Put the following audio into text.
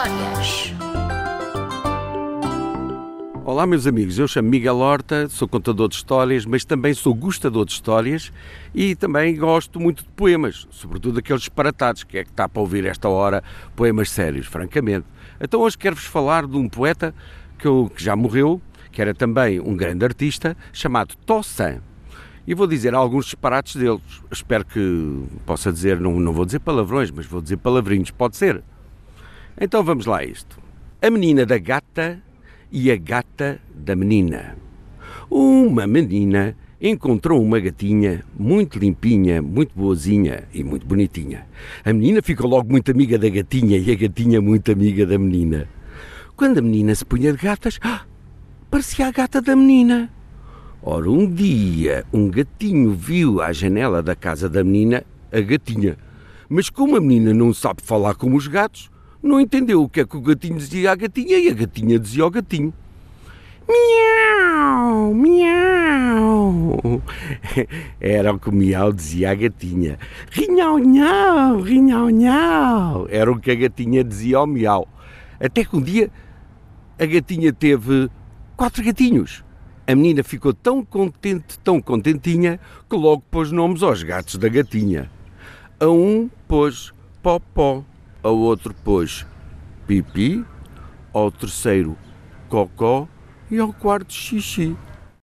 Histórias. Olá, meus amigos. Eu chamo Miguel Horta, sou contador de histórias, mas também sou gostador de histórias e também gosto muito de poemas, sobretudo aqueles disparatados, que é que está para ouvir esta hora, poemas sérios, francamente. Então, hoje quero-vos falar de um poeta que, eu, que já morreu, que era também um grande artista, chamado Tossan e vou dizer alguns disparates deles. Espero que possa dizer, não, não vou dizer palavrões, mas vou dizer palavrinhos, pode ser. Então vamos lá a isto. A menina da gata e a gata da menina. Uma menina encontrou uma gatinha muito limpinha, muito boazinha e muito bonitinha. A menina ficou logo muito amiga da gatinha e a gatinha muito amiga da menina. Quando a menina se punha de gatas, ah, parecia a gata da menina. Ora, um dia um gatinho viu à janela da casa da menina a gatinha. Mas como a menina não sabe falar como os gatos, não entendeu o que é que o gatinho dizia à gatinha e a gatinha dizia ao gatinho. Miau, miau. Era o que o miau dizia à gatinha. Rinhau, nhau, rinhau, nhau. Era o que a gatinha dizia ao miau. Até que um dia a gatinha teve quatro gatinhos. A menina ficou tão contente, tão contentinha, que logo pôs nomes aos gatos da gatinha. A um pôs Popó, ao outro pôs pipi, ao terceiro cocó e ao quarto xixi.